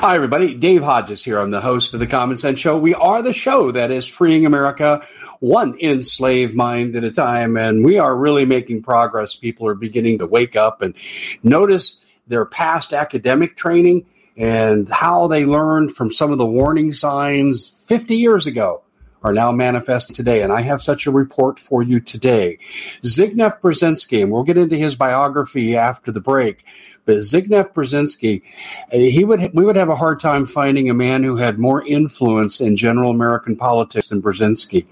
Hi, everybody. Dave Hodges here. I'm the host of the Common Sense Show. We are the show that is freeing America one enslaved mind at a time, and we are really making progress. People are beginning to wake up and notice their past academic training and how they learned from some of the warning signs 50 years ago are now manifest today. And I have such a report for you today. Zygmunt Brzezinski, and we'll get into his biography after the break. But Zygmunt Brzezinski, uh, he would we would have a hard time finding a man who had more influence in general American politics than Brzezinski.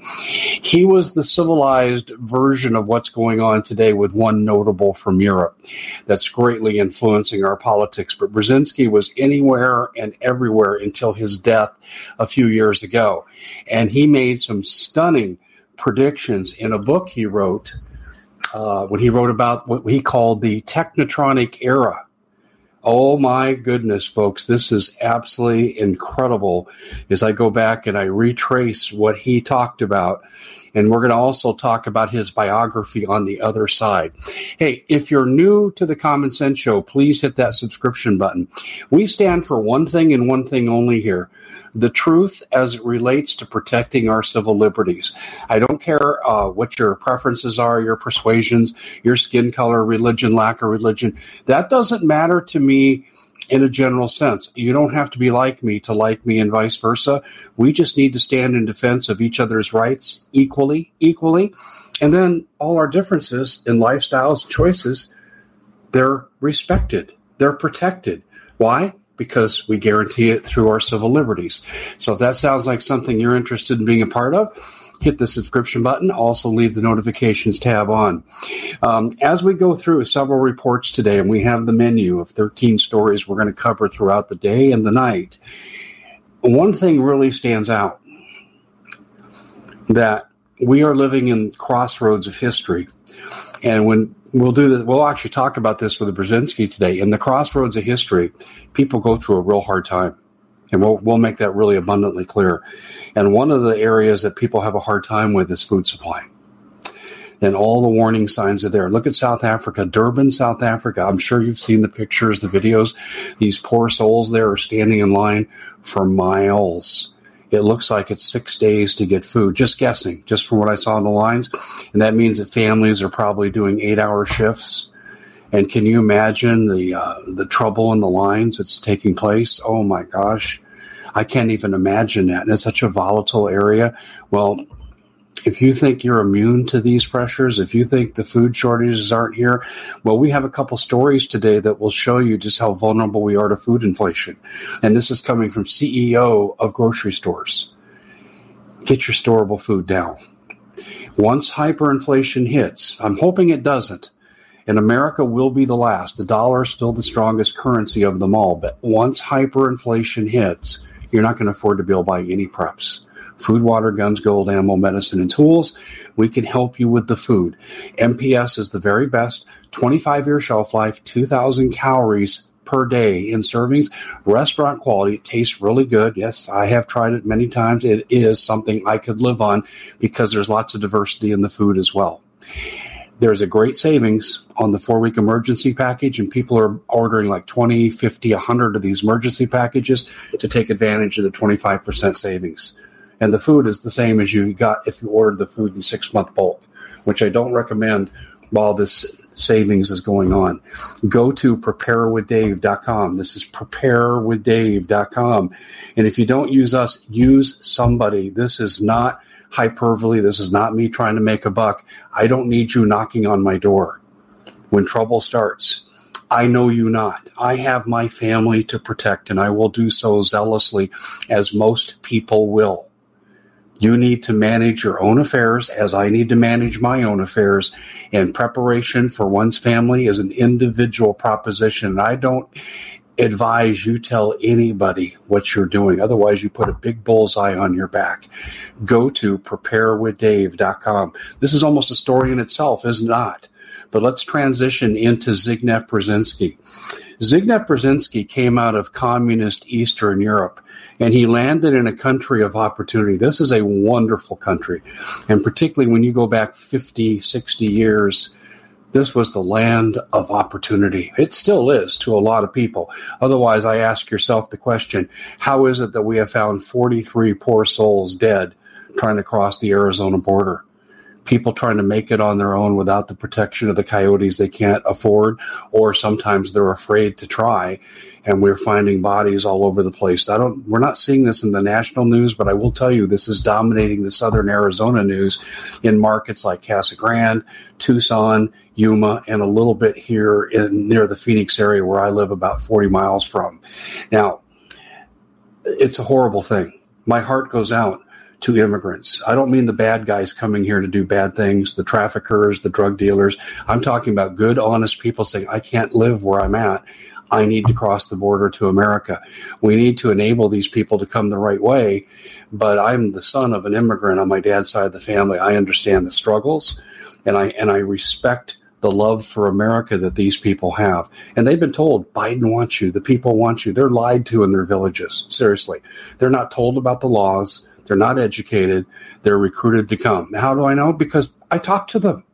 He was the civilized version of what's going on today, with one notable from Europe that's greatly influencing our politics. But Brzezinski was anywhere and everywhere until his death a few years ago, and he made some stunning predictions in a book he wrote. Uh, when he wrote about what he called the technotronic era, Oh my goodness, folks, this is absolutely incredible as I go back and I retrace what he talked about. And we're going to also talk about his biography on the other side. Hey, if you're new to the Common Sense Show, please hit that subscription button. We stand for one thing and one thing only here the truth as it relates to protecting our civil liberties. I don't care uh, what your preferences are, your persuasions, your skin color, religion, lack of religion. That doesn't matter to me in a general sense. You don't have to be like me to like me and vice versa. We just need to stand in defense of each other's rights equally, equally. And then all our differences in lifestyles choices, they're respected. They're protected. Why? Because we guarantee it through our civil liberties. So if that sounds like something you're interested in being a part of, hit the subscription button. Also, leave the notifications tab on. Um, as we go through several reports today, and we have the menu of 13 stories we're going to cover throughout the day and the night, one thing really stands out that we are living in crossroads of history. And when we'll do this. We'll actually talk about this with the Brzezinski today. In the crossroads of history, people go through a real hard time, and we'll we'll make that really abundantly clear. And one of the areas that people have a hard time with is food supply. And all the warning signs are there. Look at South Africa, Durban, South Africa. I'm sure you've seen the pictures, the videos. These poor souls there are standing in line for miles it looks like it's six days to get food. Just guessing, just from what I saw in the lines. And that means that families are probably doing eight hour shifts. And can you imagine the uh, the trouble in the lines that's taking place? Oh my gosh, I can't even imagine that. And it's such a volatile area. Well, if you think you're immune to these pressures, if you think the food shortages aren't here, well, we have a couple stories today that will show you just how vulnerable we are to food inflation. And this is coming from CEO of grocery stores. Get your storable food down. Once hyperinflation hits, I'm hoping it doesn't, and America will be the last. The dollar is still the strongest currency of them all, but once hyperinflation hits, you're not going to afford to be able to buy any preps food, water, guns, gold, ammo, medicine, and tools. We can help you with the food. MPS is the very best 25 year shelf life, 2,000 calories per day in servings, restaurant quality. It tastes really good. Yes, I have tried it many times. It is something I could live on because there's lots of diversity in the food as well. There's a great savings on the four week emergency package, and people are ordering like 20, 50, 100 of these emergency packages to take advantage of the 25% savings and the food is the same as you got if you ordered the food in six month bulk, which I don't recommend while this savings is going on. Go to preparewithdave.com. This is preparewithdave.com. And if you don't use us, use somebody. This is not hyperbole. This is not me trying to make a buck. I don't need you knocking on my door when trouble starts. I know you not. I have my family to protect, and I will do so zealously, as most people will. You need to manage your own affairs as I need to manage my own affairs. And preparation for one's family is an individual proposition. And I don't advise you tell anybody what you're doing. Otherwise, you put a big bullseye on your back. Go to preparewithdave.com. This is almost a story in itself, is not? But let's transition into Zygmunt Brzezinski. Zygmunt Brzezinski came out of communist Eastern Europe and he landed in a country of opportunity. This is a wonderful country. And particularly when you go back 50, 60 years, this was the land of opportunity. It still is to a lot of people. Otherwise, I ask yourself the question how is it that we have found 43 poor souls dead trying to cross the Arizona border? People trying to make it on their own without the protection of the coyotes they can't afford, or sometimes they're afraid to try and we're finding bodies all over the place. I don't, we're not seeing this in the national news, but I will tell you this is dominating the southern Arizona news in markets like Casa Grande, Tucson, Yuma, and a little bit here in near the Phoenix area where I live about 40 miles from. Now, it's a horrible thing. My heart goes out to immigrants. I don't mean the bad guys coming here to do bad things, the traffickers, the drug dealers. I'm talking about good, honest people saying, I can't live where I'm at. I need to cross the border to America. We need to enable these people to come the right way. But I'm the son of an immigrant on my dad's side of the family. I understand the struggles and I and I respect the love for America that these people have. And they've been told Biden wants you, the people want you. They're lied to in their villages. Seriously. They're not told about the laws. They're not educated. They're recruited to come. How do I know? Because I talk to them.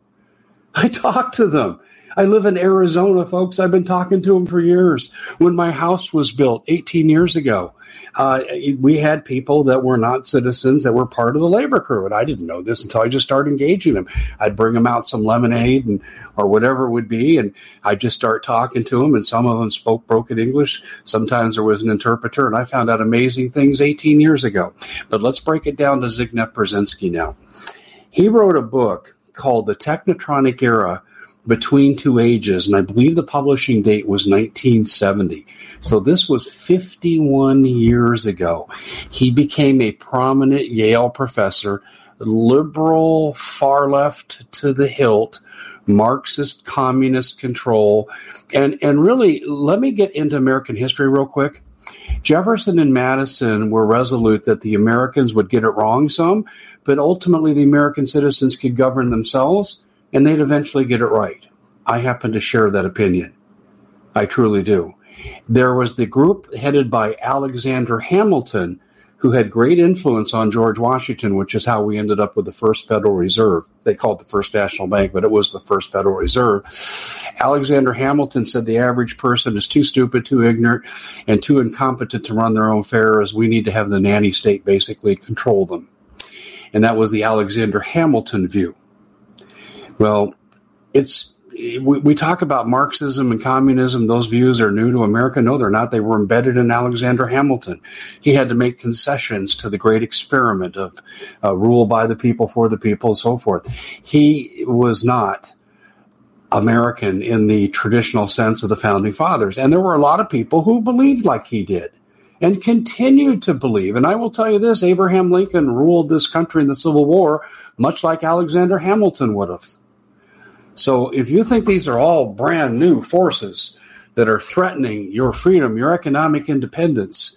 I talk to them. I live in Arizona, folks. I've been talking to them for years. When my house was built 18 years ago, uh, we had people that were not citizens that were part of the labor crew, and I didn't know this until I just started engaging them. I'd bring them out some lemonade and or whatever it would be, and I'd just start talking to them. And some of them spoke broken English. Sometimes there was an interpreter, and I found out amazing things 18 years ago. But let's break it down to Zygmunt Brzezinski now. He wrote a book called The Technotronic Era between two ages, and I believe the publishing date was 1970. So this was 51 years ago. He became a prominent Yale professor, liberal, far left to the hilt, Marxist communist control. And, and really, let me get into American history real quick. Jefferson and Madison were resolute that the Americans would get it wrong some, but ultimately the American citizens could govern themselves and they'd eventually get it right. I happen to share that opinion. I truly do. There was the group headed by Alexander Hamilton, who had great influence on George Washington, which is how we ended up with the first Federal Reserve. They called the First National Bank, but it was the first Federal Reserve. Alexander Hamilton said the average person is too stupid, too ignorant, and too incompetent to run their own affairs. We need to have the nanny state basically control them. And that was the Alexander Hamilton view. Well, it's we, we talk about Marxism and communism. Those views are new to America. No, they're not. They were embedded in Alexander Hamilton. He had to make concessions to the great experiment of uh, rule by the people, for the people, and so forth. He was not American in the traditional sense of the founding fathers. And there were a lot of people who believed like he did and continued to believe. And I will tell you this Abraham Lincoln ruled this country in the Civil War much like Alexander Hamilton would have. So if you think these are all brand new forces that are threatening your freedom, your economic independence,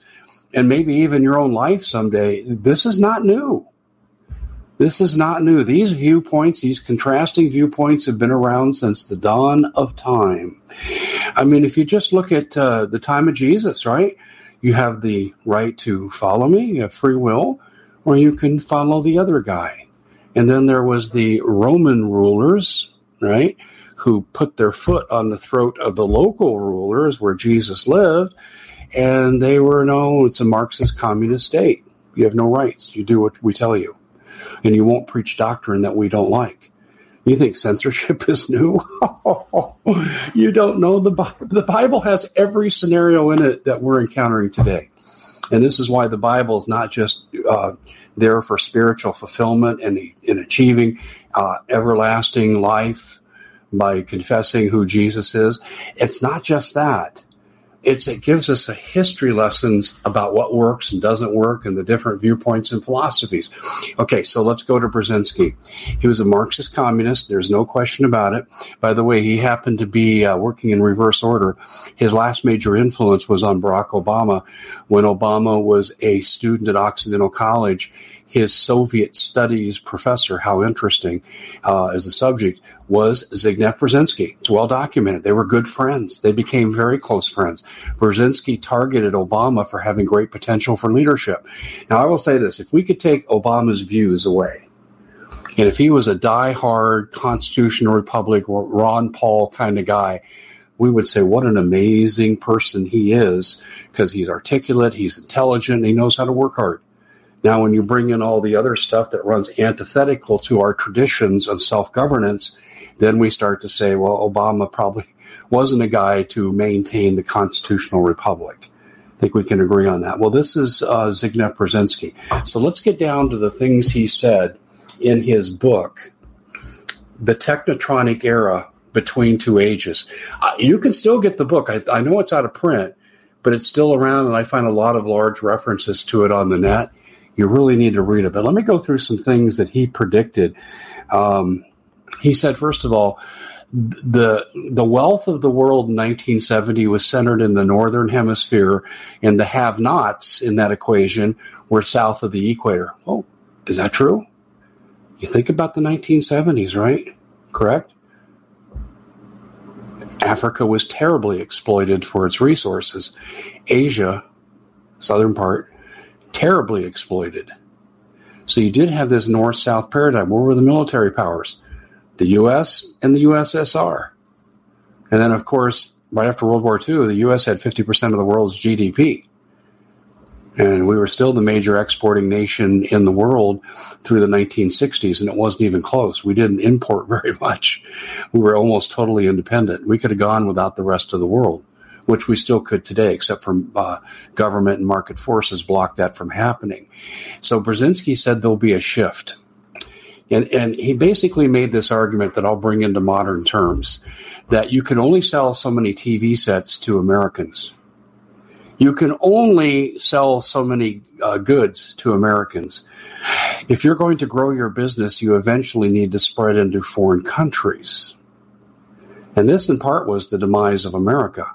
and maybe even your own life someday, this is not new. This is not new. These viewpoints, these contrasting viewpoints, have been around since the dawn of time. I mean, if you just look at uh, the time of Jesus, right? You have the right to follow me, you have free will, or you can follow the other guy. And then there was the Roman rulers, right, who put their foot on the throat of the local rulers where Jesus lived, and they were no, it's a Marxist communist state. You have no rights. You do what we tell you, and you won't preach doctrine that we don't like. You think censorship is new? you don't know the Bible. The Bible has every scenario in it that we're encountering today. And this is why the Bible is not just uh, there for spiritual fulfillment and in achieving uh, everlasting life by confessing who Jesus is. It's not just that. It's, it gives us a history lessons about what works and doesn't work and the different viewpoints and philosophies. Okay, so let's go to Brzezinski. He was a Marxist communist. There's no question about it. By the way, he happened to be uh, working in reverse order. His last major influence was on Barack Obama when Obama was a student at Occidental College his Soviet studies professor, how interesting uh, as a subject, was Zygmunt Brzezinski. It's well documented. They were good friends. They became very close friends. Brzezinski targeted Obama for having great potential for leadership. Now, I will say this if we could take Obama's views away, and if he was a die-hard constitutional republic, Ron Paul kind of guy, we would say, what an amazing person he is because he's articulate, he's intelligent, he knows how to work hard. Now, when you bring in all the other stuff that runs antithetical to our traditions of self governance, then we start to say, well, Obama probably wasn't a guy to maintain the constitutional republic. I think we can agree on that. Well, this is uh, Zygmunt Brzezinski. So let's get down to the things he said in his book, The Technotronic Era Between Two Ages. Uh, you can still get the book. I, I know it's out of print, but it's still around, and I find a lot of large references to it on the net you really need to read it. But let me go through some things that he predicted. Um, he said, first of all, the the wealth of the world in 1970 was centered in the northern hemisphere, and the have-nots in that equation were south of the equator. Oh, is that true? You think about the 1970s, right? Correct. Africa was terribly exploited for its resources. Asia, southern part, terribly exploited. So you did have this north south paradigm. Where were the military powers? The US and the USSR. And then, of course, right after World War II, the US had 50% of the world's GDP. And we were still the major exporting nation in the world through the 1960s, and it wasn't even close. We didn't import very much. We were almost totally independent. We could have gone without the rest of the world which we still could today, except for uh, government and market forces blocked that from happening. So Brzezinski said there'll be a shift. And, and he basically made this argument that I'll bring into modern terms that you can only sell so many TV sets to Americans. You can only sell so many uh, goods to Americans. If you're going to grow your business, you eventually need to spread into foreign countries. And this, in part, was the demise of America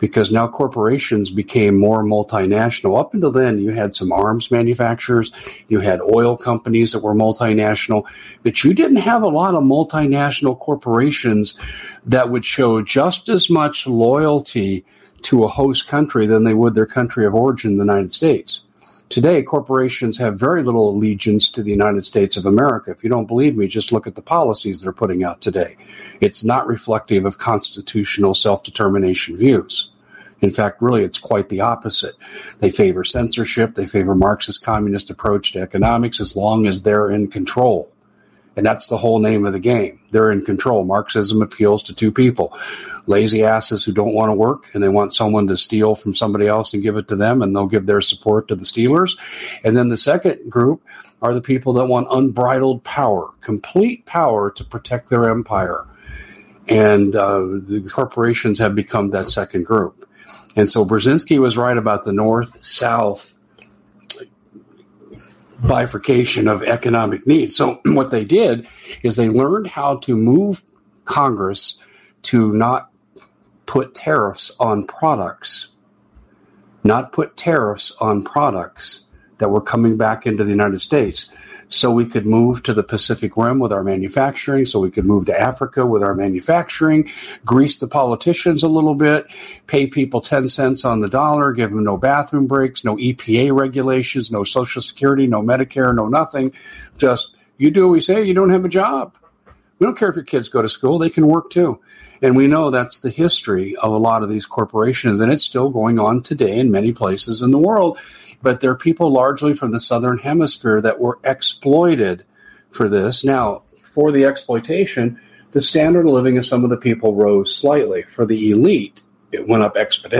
because now corporations became more multinational. Up until then, you had some arms manufacturers, you had oil companies that were multinational, but you didn't have a lot of multinational corporations that would show just as much loyalty to a host country than they would their country of origin, the United States. Today, corporations have very little allegiance to the United States of America. If you don't believe me, just look at the policies they're putting out today. It's not reflective of constitutional self determination views. In fact, really, it's quite the opposite. They favor censorship. They favor Marxist communist approach to economics as long as they're in control. And that's the whole name of the game. They're in control. Marxism appeals to two people lazy asses who don't want to work and they want someone to steal from somebody else and give it to them, and they'll give their support to the stealers. And then the second group are the people that want unbridled power, complete power to protect their empire. And uh, the corporations have become that second group. And so Brzezinski was right about the north south bifurcation of economic needs. So what they did is they learned how to move Congress to not put tariffs on products, not put tariffs on products that were coming back into the United States so we could move to the Pacific Rim with our manufacturing, so we could move to Africa with our manufacturing, grease the politicians a little bit, pay people 10 cents on the dollar, give them no bathroom breaks, no EPA regulations, no Social Security, no Medicare, no nothing. Just you do what we say, you don't have a job. We don't care if your kids go to school, they can work too. And we know that's the history of a lot of these corporations, and it's still going on today in many places in the world but they're people largely from the southern hemisphere that were exploited for this. Now, for the exploitation, the standard of living of some of the people rose slightly. For the elite, it went up exponentially.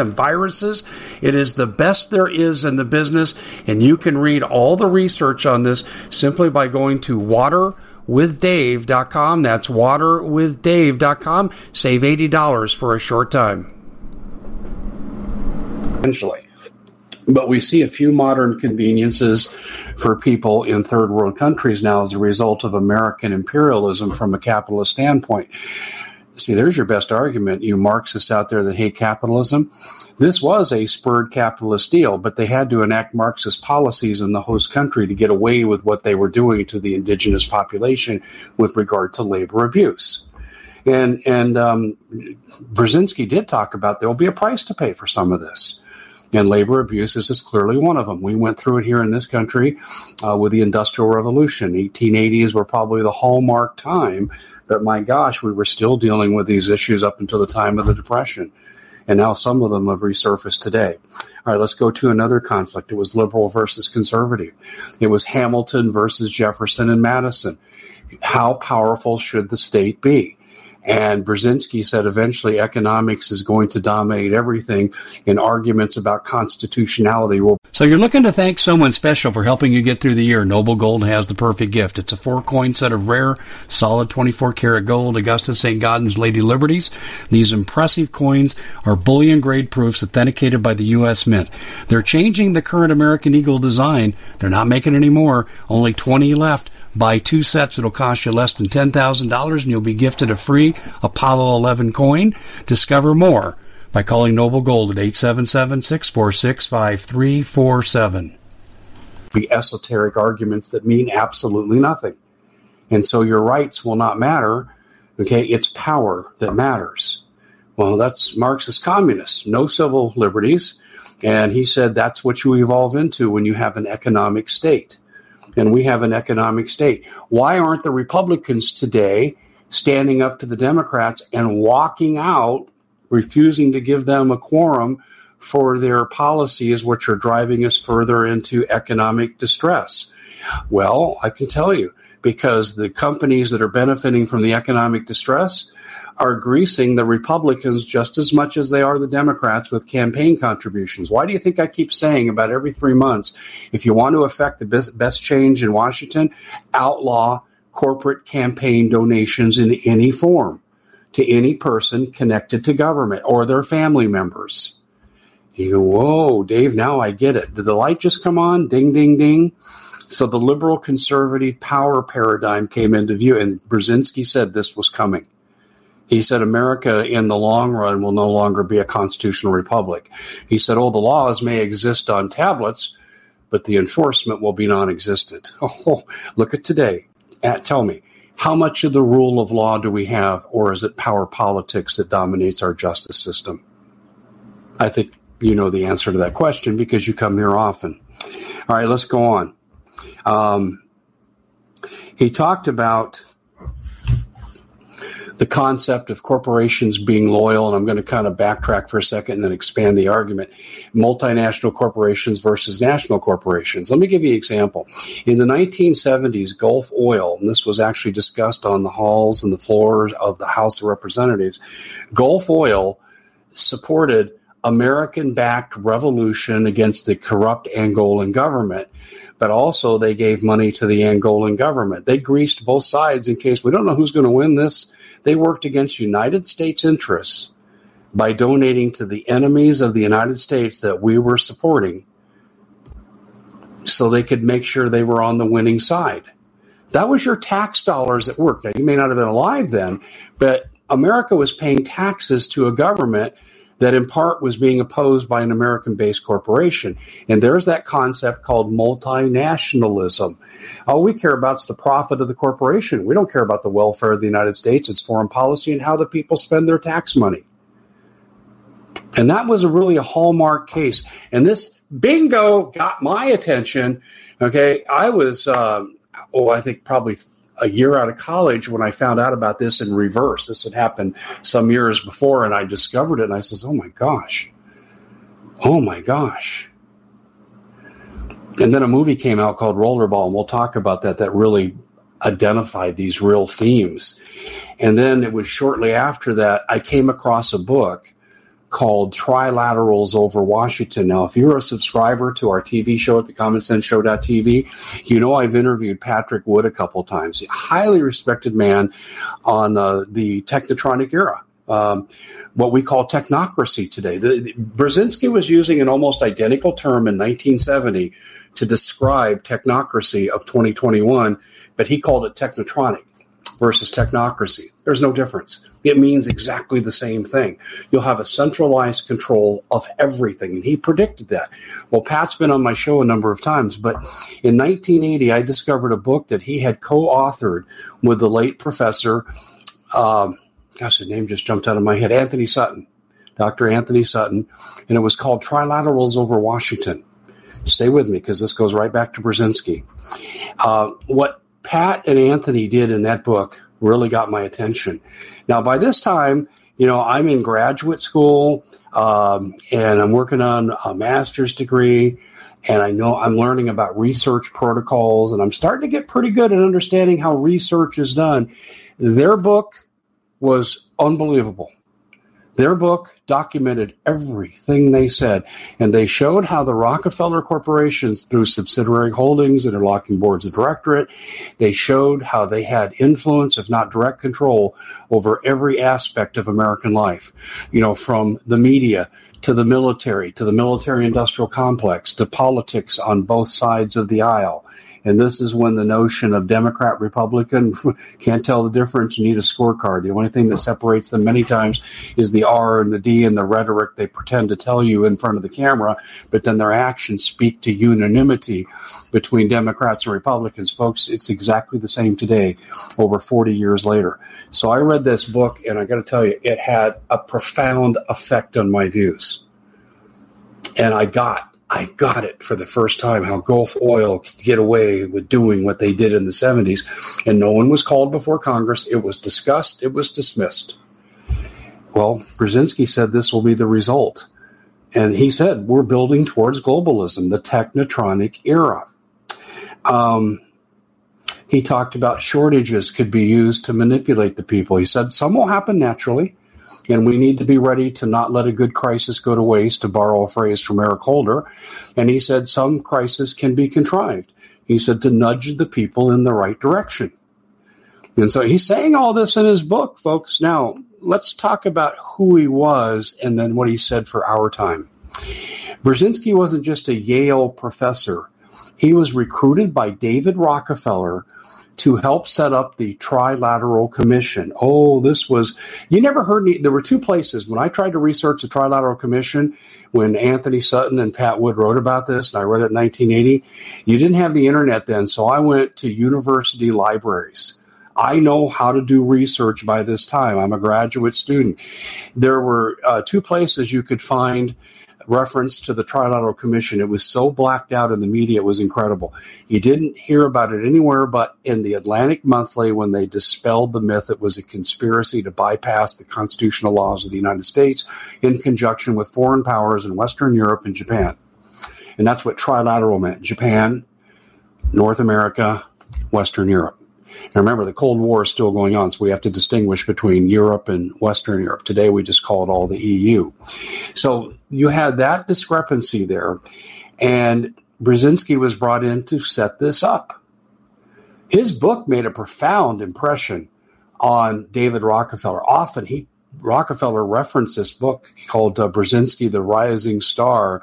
and viruses. It is the best there is in the business, and you can read all the research on this simply by going to water waterwithdave.com. That's waterwithdave.com. Save $80 for a short time. Eventually. But we see a few modern conveniences for people in third world countries now as a result of American imperialism from a capitalist standpoint. See, there's your best argument, you Marxists out there that hate capitalism. This was a spurred capitalist deal, but they had to enact Marxist policies in the host country to get away with what they were doing to the indigenous population with regard to labor abuse. And and um, Brzezinski did talk about there will be a price to pay for some of this. And labor abuse is clearly one of them. We went through it here in this country uh, with the Industrial Revolution. 1880s were probably the hallmark time but my gosh, we were still dealing with these issues up until the time of the Depression. And now some of them have resurfaced today. All right, let's go to another conflict. It was liberal versus conservative. It was Hamilton versus Jefferson and Madison. How powerful should the state be? And Brzezinski said eventually economics is going to dominate everything in arguments about constitutionality. Well, so you're looking to thank someone special for helping you get through the year. Noble Gold has the perfect gift. It's a four coin set of rare, solid 24 karat gold Augustus St. Gaudens Lady Liberties. These impressive coins are bullion grade proofs authenticated by the U.S. Mint. They're changing the current American Eagle design. They're not making any more. Only 20 left. Buy two sets, it'll cost you less than $10,000 and you'll be gifted a free Apollo 11 coin. Discover more by calling Noble Gold at 877-646-5347. Be esoteric arguments that mean absolutely nothing. And so your rights will not matter. Okay, it's power that matters. Well, that's Marxist communists. No civil liberties. And he said that's what you evolve into when you have an economic state and we have an economic state. Why aren't the Republicans today standing up to the Democrats and walking out, refusing to give them a quorum for their policies, which are driving us further into economic distress? Well, I can tell you because the companies that are benefiting from the economic distress are greasing the Republicans just as much as they are the Democrats with campaign contributions. Why do you think I keep saying about every three months, if you want to affect the best change in Washington, outlaw corporate campaign donations in any form to any person connected to government or their family members? You go, whoa, Dave, now I get it. Did the light just come on? Ding, ding, ding. So the liberal conservative power paradigm came into view, and Brzezinski said this was coming. He said America in the long run will no longer be a constitutional republic. He said, oh, the laws may exist on tablets, but the enforcement will be non existent. Oh, look at today. At, tell me, how much of the rule of law do we have, or is it power politics that dominates our justice system? I think you know the answer to that question because you come here often. All right, let's go on. Um, he talked about the concept of corporations being loyal, and I'm going to kind of backtrack for a second and then expand the argument. Multinational corporations versus national corporations. Let me give you an example. In the 1970s, Gulf Oil, and this was actually discussed on the halls and the floors of the House of Representatives, Gulf Oil supported American backed revolution against the corrupt Angolan government but also they gave money to the Angolan government. They greased both sides in case we don't know who's going to win this they worked against United States interests by donating to the enemies of the United States that we were supporting so they could make sure they were on the winning side. That was your tax dollars at work. Now, you may not have been alive then, but America was paying taxes to a government that in part was being opposed by an American based corporation. And there's that concept called multinationalism. All we care about is the profit of the corporation. We don't care about the welfare of the United States, its foreign policy, and how the people spend their tax money. And that was a really a hallmark case. And this bingo got my attention. Okay, I was, uh, oh, I think probably a year out of college when I found out about this in reverse. This had happened some years before, and I discovered it, and I says, "Oh my gosh, oh my gosh." And then a movie came out called Rollerball, and we'll talk about that. That really identified these real themes. And then it was shortly after that I came across a book called Trilaterals Over Washington. Now, if you're a subscriber to our TV show at thecommonsenseshow.tv, you know I've interviewed Patrick Wood a couple times, a highly respected man on uh, the technotronic era. Um, what we call technocracy today. The, the, Brzezinski was using an almost identical term in 1970 to describe technocracy of 2021, but he called it technotronic versus technocracy. There's no difference. It means exactly the same thing. You'll have a centralized control of everything. And he predicted that. Well, Pat's been on my show a number of times, but in 1980, I discovered a book that he had co authored with the late professor, um, gosh, his name just jumped out of my head, Anthony Sutton, Dr. Anthony Sutton, and it was called Trilaterals Over Washington. Stay with me because this goes right back to Brzezinski. Uh, what Pat and Anthony did in that book really got my attention. Now, by this time, you know, I'm in graduate school um, and I'm working on a master's degree, and I know I'm learning about research protocols, and I'm starting to get pretty good at understanding how research is done. Their book was unbelievable. Their book documented everything they said, and they showed how the Rockefeller corporations, through subsidiary holdings, interlocking boards of directorate, they showed how they had influence, if not direct control, over every aspect of American life. You know, from the media to the military, to the military industrial complex, to politics on both sides of the aisle. And this is when the notion of Democrat, Republican can't tell the difference. You need a scorecard. The only thing that separates them many times is the R and the D and the rhetoric they pretend to tell you in front of the camera, but then their actions speak to unanimity between Democrats and Republicans. Folks, it's exactly the same today, over 40 years later. So I read this book, and I got to tell you, it had a profound effect on my views. And I got I got it for the first time how Gulf Oil could get away with doing what they did in the 70s. And no one was called before Congress. It was discussed, it was dismissed. Well, Brzezinski said this will be the result. And he said, we're building towards globalism, the technotronic era. Um, he talked about shortages could be used to manipulate the people. He said some will happen naturally, and we need to be ready to not let a good crisis go to waste, to borrow a phrase from Eric Holder. And he said some crisis can be contrived. He said to nudge the people in the right direction. And so he's saying all this in his book, folks. Now, let's talk about who he was and then what he said for our time. Brzezinski wasn't just a Yale professor. He was recruited by David Rockefeller to help set up the Trilateral Commission. Oh, this was, you never heard me. There were two places when I tried to research the Trilateral Commission, when Anthony Sutton and Pat Wood wrote about this, and I read it in 1980. You didn't have the internet then, so I went to university libraries. I know how to do research by this time. I'm a graduate student. There were uh, two places you could find reference to the Trilateral Commission. It was so blacked out in the media, it was incredible. You didn't hear about it anywhere but in the Atlantic Monthly when they dispelled the myth it was a conspiracy to bypass the constitutional laws of the United States in conjunction with foreign powers in Western Europe and Japan. And that's what trilateral meant Japan, North America, Western Europe. Remember, the Cold War is still going on, so we have to distinguish between Europe and Western Europe. Today, we just call it all the EU. So you had that discrepancy there, and Brzezinski was brought in to set this up. His book made a profound impression on David Rockefeller. Often he Rockefeller referenced this book called uh, Brzezinski, the Rising Star,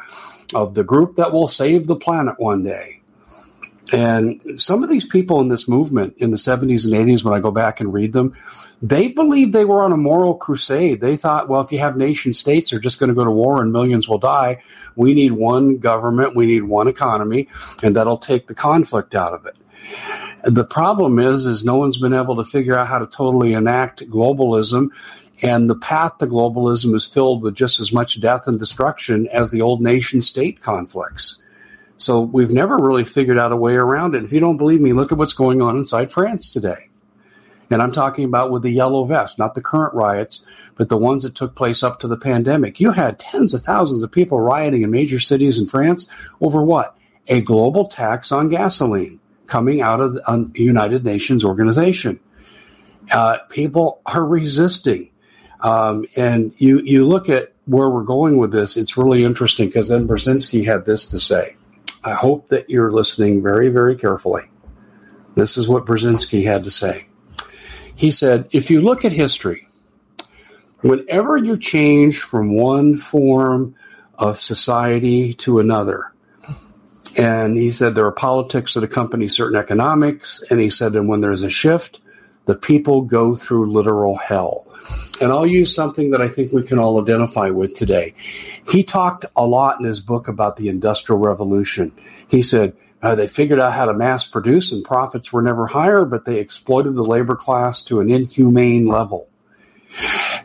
of the group that will save the planet one day. And some of these people in this movement in the 70s and 80s, when I go back and read them, they believed they were on a moral crusade. They thought, well, if you have nation states, they're just going to go to war and millions will die. We need one government, we need one economy, and that'll take the conflict out of it. The problem is, is no one's been able to figure out how to totally enact globalism, and the path to globalism is filled with just as much death and destruction as the old nation state conflicts. So we've never really figured out a way around it. If you don't believe me, look at what's going on inside France today. And I'm talking about with the yellow vest, not the current riots, but the ones that took place up to the pandemic. You had tens of thousands of people rioting in major cities in France over what? A global tax on gasoline coming out of the United Nations organization. Uh, people are resisting. Um, and you, you look at where we're going with this, it's really interesting because then Brzezinski had this to say. I hope that you're listening very, very carefully. This is what Brzezinski had to say. He said, if you look at history, whenever you change from one form of society to another, and he said there are politics that accompany certain economics, and he said, and when there's a shift, the people go through literal hell. And I'll use something that I think we can all identify with today. He talked a lot in his book about the Industrial Revolution. He said, uh, they figured out how to mass produce and profits were never higher, but they exploited the labor class to an inhumane level.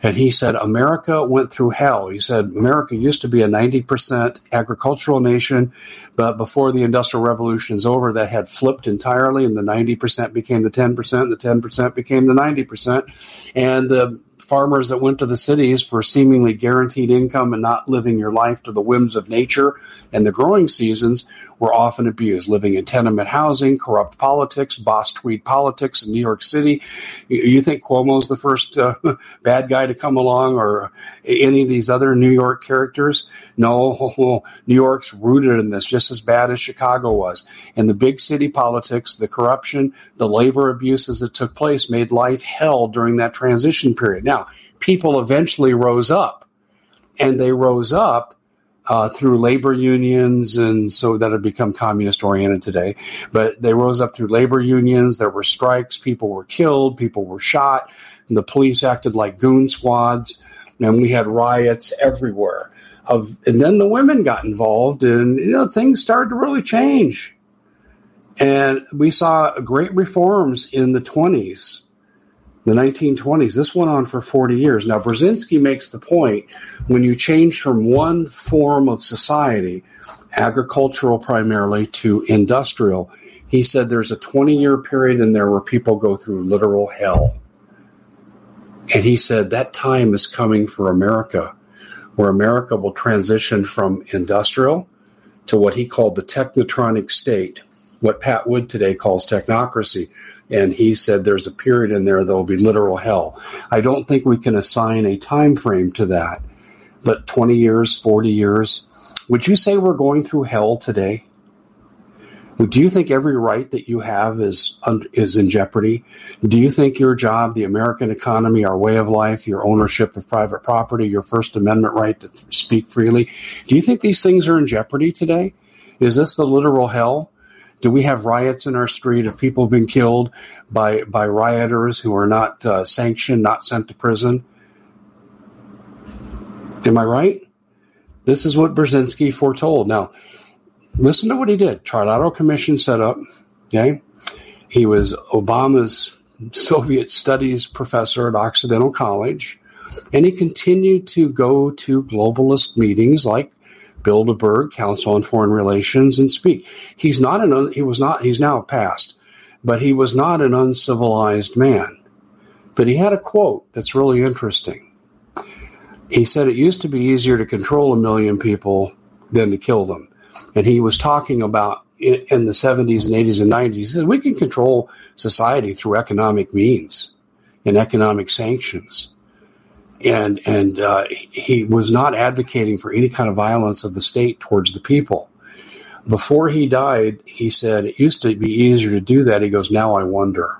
And he said, America went through hell. He said, America used to be a 90% agricultural nation, but before the Industrial Revolution is over, that had flipped entirely, and the 90% became the 10%, the 10% became the 90%. And the farmers that went to the cities for seemingly guaranteed income and not living your life to the whims of nature and the growing seasons were often abused, living in tenement housing, corrupt politics, boss tweed politics in New York City. You think Cuomo's the first uh, bad guy to come along or any of these other New York characters? No, New York's rooted in this just as bad as Chicago was. And the big city politics, the corruption, the labor abuses that took place made life hell during that transition period. Now, people eventually rose up and they rose up uh, through labor unions, and so that had become communist oriented today. But they rose up through labor unions. There were strikes. People were killed. People were shot. the police acted like goon squads, and we had riots everywhere. Of and then the women got involved, and you know things started to really change. And we saw great reforms in the twenties the 1920s. This went on for 40 years. Now, Brzezinski makes the point when you change from one form of society, agricultural primarily, to industrial, he said there's a 20 year period in there where people go through literal hell. And he said that time is coming for America, where America will transition from industrial to what he called the technotronic state, what Pat Wood today calls technocracy and he said there's a period in there that will be literal hell. I don't think we can assign a time frame to that, but 20 years, 40 years. Would you say we're going through hell today? Do you think every right that you have is is in jeopardy? Do you think your job, the American economy, our way of life, your ownership of private property, your First Amendment right to speak freely, do you think these things are in jeopardy today? Is this the literal hell? Do we have riots in our street? Have people been killed by by rioters who are not uh, sanctioned, not sent to prison? Am I right? This is what Brzezinski foretold. Now, listen to what he did. Trilateral Commission set up. Okay, he was Obama's Soviet Studies professor at Occidental College, and he continued to go to globalist meetings like Bilderberg, Council on Foreign Relations, and speak. He's not an he was not he's now passed, but he was not an uncivilized man. But he had a quote that's really interesting. He said it used to be easier to control a million people than to kill them. And he was talking about in the 70s and 80s and 90s. He said we can control society through economic means and economic sanctions and and uh, he was not advocating for any kind of violence of the state towards the people. Before he died, he said it used to be easier to do that. He goes, now I wonder.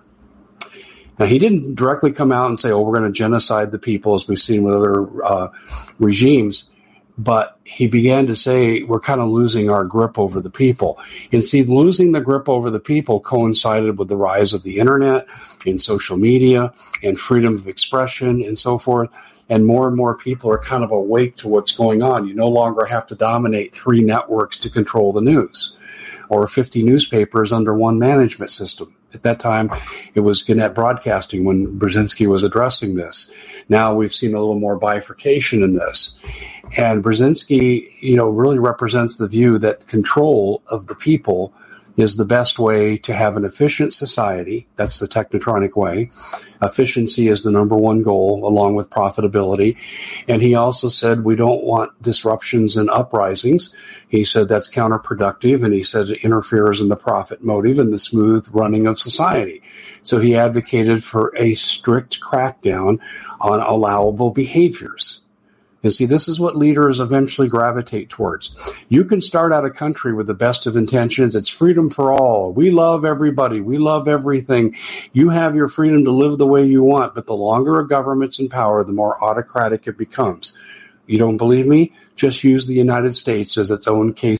Now he didn't directly come out and say, "Oh, we're going to genocide the people," as we've seen with other uh, regimes. But he began to say, "We're kind of losing our grip over the people." And see, losing the grip over the people coincided with the rise of the internet and social media and freedom of expression and so forth and more and more people are kind of awake to what's going on. You no longer have to dominate three networks to control the news or 50 newspapers under one management system. At that time, it was Gannett Broadcasting when Brzezinski was addressing this. Now we've seen a little more bifurcation in this. And Brzezinski, you know, really represents the view that control of the people is the best way to have an efficient society. That's the technotronic way. Efficiency is the number one goal, along with profitability. And he also said we don't want disruptions and uprisings. He said that's counterproductive, and he said it interferes in the profit motive and the smooth running of society. So he advocated for a strict crackdown on allowable behaviors. And see, this is what leaders eventually gravitate towards. You can start out a country with the best of intentions. It's freedom for all. We love everybody. We love everything. You have your freedom to live the way you want, but the longer a government's in power, the more autocratic it becomes. You don't believe me? Just use the United States as its own case.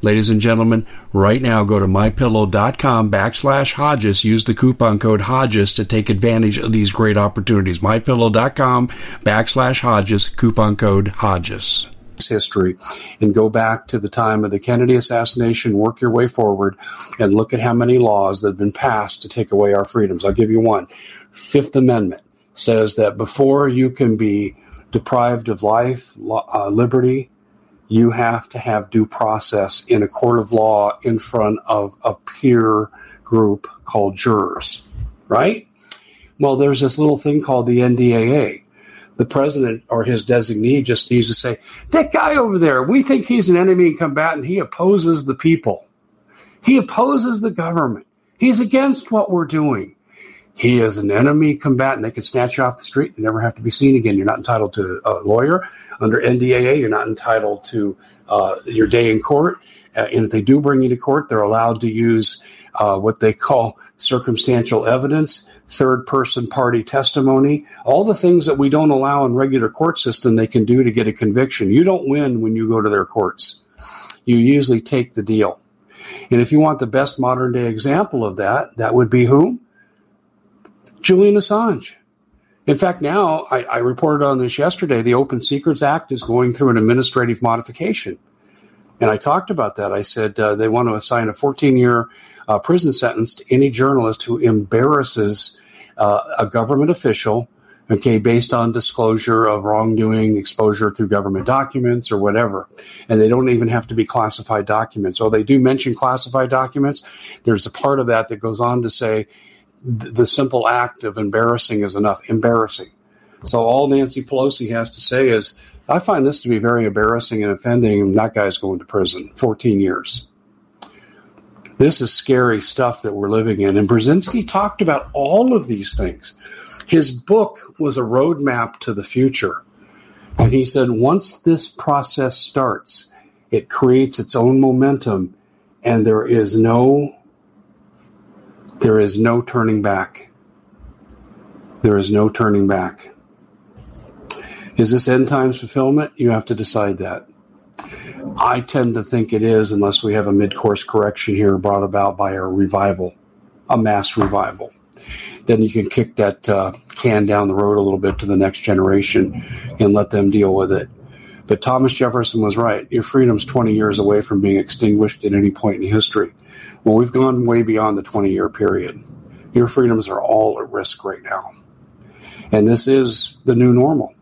Ladies and gentlemen, right now go to mypillow.com backslash Hodges. Use the coupon code Hodges to take advantage of these great opportunities. Mypillow.com backslash Hodges, coupon code Hodges history and go back to the time of the Kennedy assassination, work your way forward, and look at how many laws that have been passed to take away our freedoms. I'll give you one. Fifth Amendment says that before you can be deprived of life, uh, liberty, you have to have due process in a court of law in front of a peer group called jurors, right? Well, there's this little thing called the NDAA. The president or his designee just needs to say, that guy over there, we think he's an enemy combatant. He opposes the people. He opposes the government. He's against what we're doing. He is an enemy combatant. They can snatch you off the street and never have to be seen again. You're not entitled to a lawyer. Under NDAA, you're not entitled to uh, your day in court. Uh, and if they do bring you to court, they're allowed to use uh, what they call circumstantial evidence, third person party testimony, all the things that we don't allow in regular court system they can do to get a conviction. You don't win when you go to their courts. You usually take the deal. And if you want the best modern day example of that, that would be who? Julian Assange. In fact, now I, I, reported on this yesterday. The Open Secrets Act is going through an administrative modification. And I talked about that. I said uh, they want to assign a 14 year uh, prison sentence to any journalist who embarrasses uh, a government official, okay, based on disclosure of wrongdoing, exposure through government documents or whatever. And they don't even have to be classified documents. Or they do mention classified documents. There's a part of that that goes on to say, the simple act of embarrassing is enough. Embarrassing. So all Nancy Pelosi has to say is, I find this to be very embarrassing and offending, and that guy's going to prison 14 years. This is scary stuff that we're living in. And Brzezinski talked about all of these things. His book was a roadmap to the future. And he said, once this process starts, it creates its own momentum, and there is no there is no turning back. There is no turning back. Is this end times fulfillment? You have to decide that. I tend to think it is, unless we have a mid course correction here brought about by a revival, a mass revival. Then you can kick that uh, can down the road a little bit to the next generation and let them deal with it. But Thomas Jefferson was right. Your freedom's 20 years away from being extinguished at any point in history. Well, we've gone way beyond the 20 year period. Your freedoms are all at risk right now. And this is the new normal.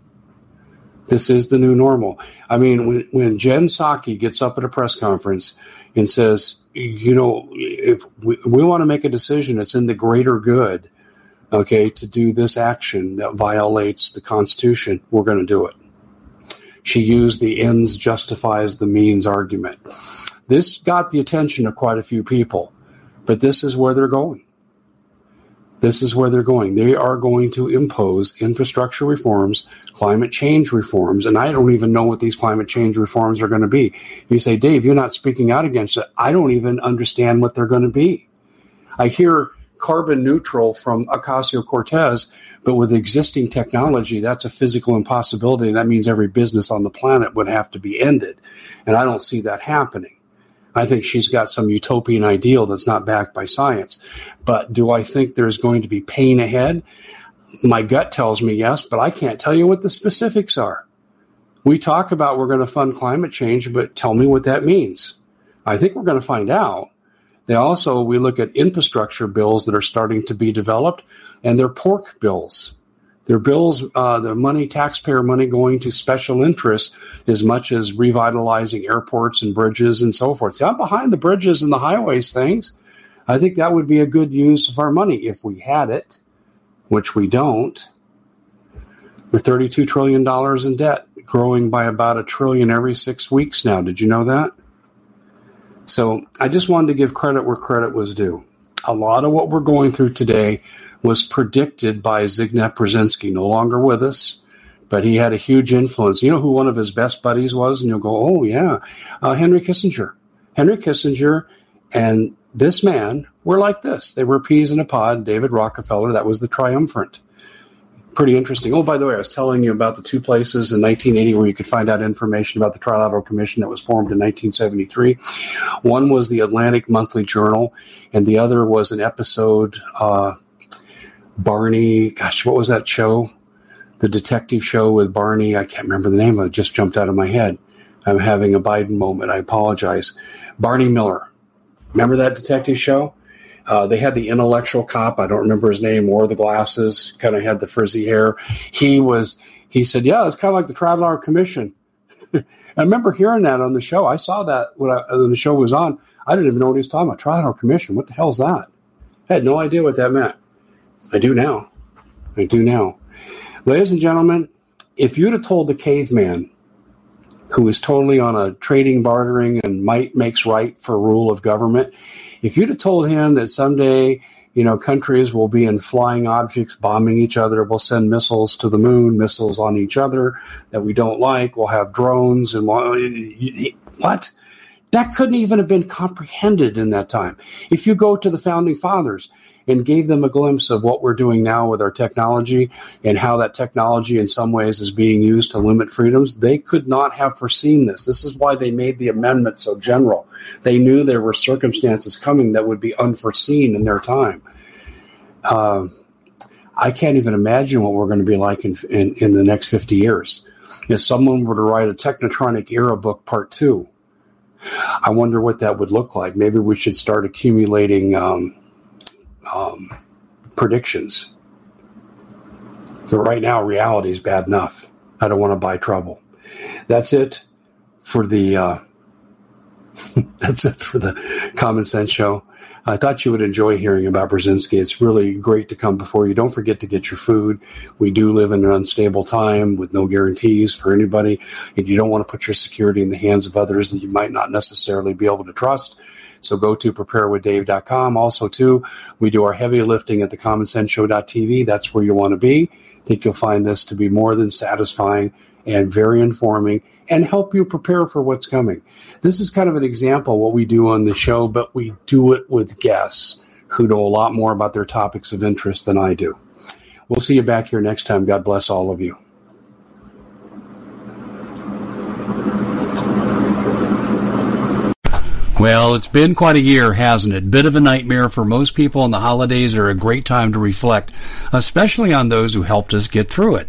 This is the new normal. I mean, when, when Jen Psaki gets up at a press conference and says, you know, if we, we want to make a decision, it's in the greater good, okay, to do this action that violates the Constitution, we're going to do it. She used the ends justifies the means argument. This got the attention of quite a few people, but this is where they're going. This is where they're going. They are going to impose infrastructure reforms, climate change reforms, and I don't even know what these climate change reforms are going to be. You say, Dave, you're not speaking out against it. I don't even understand what they're going to be. I hear carbon neutral from Ocasio Cortez, but with existing technology, that's a physical impossibility. And that means every business on the planet would have to be ended. And I don't see that happening. I think she's got some utopian ideal that's not backed by science. But do I think there's going to be pain ahead? My gut tells me yes, but I can't tell you what the specifics are. We talk about we're going to fund climate change, but tell me what that means. I think we're going to find out. They also, we look at infrastructure bills that are starting to be developed, and they're pork bills. Their bills, uh, the money, taxpayer money going to special interests as much as revitalizing airports and bridges and so forth. See, I'm behind the bridges and the highways things. I think that would be a good use of our money if we had it, which we don't. We're $32 trillion in debt, growing by about a trillion every six weeks now. Did you know that? So I just wanted to give credit where credit was due. A lot of what we're going through today was predicted by Zygmunt Brzezinski, no longer with us, but he had a huge influence. You know who one of his best buddies was? And you'll go, oh, yeah, uh, Henry Kissinger. Henry Kissinger and this man were like this. They were peas in a pod. David Rockefeller, that was the triumvirate. Pretty interesting. Oh, by the way, I was telling you about the two places in 1980 where you could find out information about the Trilateral Commission that was formed in 1973. One was the Atlantic Monthly Journal, and the other was an episode uh, Barney. Gosh, what was that show? The detective show with Barney. I can't remember the name of it. Just jumped out of my head. I'm having a Biden moment. I apologize. Barney Miller. Remember that detective show? Uh, they had the intellectual cop. I don't remember his name. Wore the glasses. Kind of had the frizzy hair. He was he said, "Yeah, it's kind of like the Traveler Commission." I remember hearing that on the show. I saw that when, I, when the show was on. I didn't even know what he was talking about. Traveler Commission. What the hell is that? I had no idea what that meant. I do now. I do now. Ladies and gentlemen, if you'd have told the caveman who was totally on a trading, bartering, and might makes right for rule of government, if you'd have told him that someday you know, countries will be in flying objects bombing each other. We'll send missiles to the moon, missiles on each other that we don't like. We'll have drones and what? That couldn't even have been comprehended in that time. If you go to the founding fathers and gave them a glimpse of what we're doing now with our technology and how that technology in some ways is being used to limit freedoms, they could not have foreseen this. This is why they made the amendment so general. They knew there were circumstances coming that would be unforeseen in their time. Uh, I can't even imagine what we're going to be like in, in, in the next 50 years. If someone were to write a Technotronic era book part two, I wonder what that would look like. Maybe we should start accumulating um, um, predictions. But right now, reality is bad enough. I don't want to buy trouble. That's it for the. Uh, that's it for the Common Sense Show. I thought you would enjoy hearing about Brzezinski. It's really great to come before you. Don't forget to get your food. We do live in an unstable time with no guarantees for anybody. And you don't want to put your security in the hands of others that you might not necessarily be able to trust. So go to preparewithdave.com. Also, too, we do our heavy lifting at thecommonsenseshow.tv. That's where you want to be. I think you'll find this to be more than satisfying and very informing and help you prepare for what's coming. This is kind of an example what we do on the show, but we do it with guests who know a lot more about their topics of interest than I do. We'll see you back here next time. God bless all of you. Well, it's been quite a year, hasn't it? Bit of a nightmare for most people, and the holidays are a great time to reflect, especially on those who helped us get through it.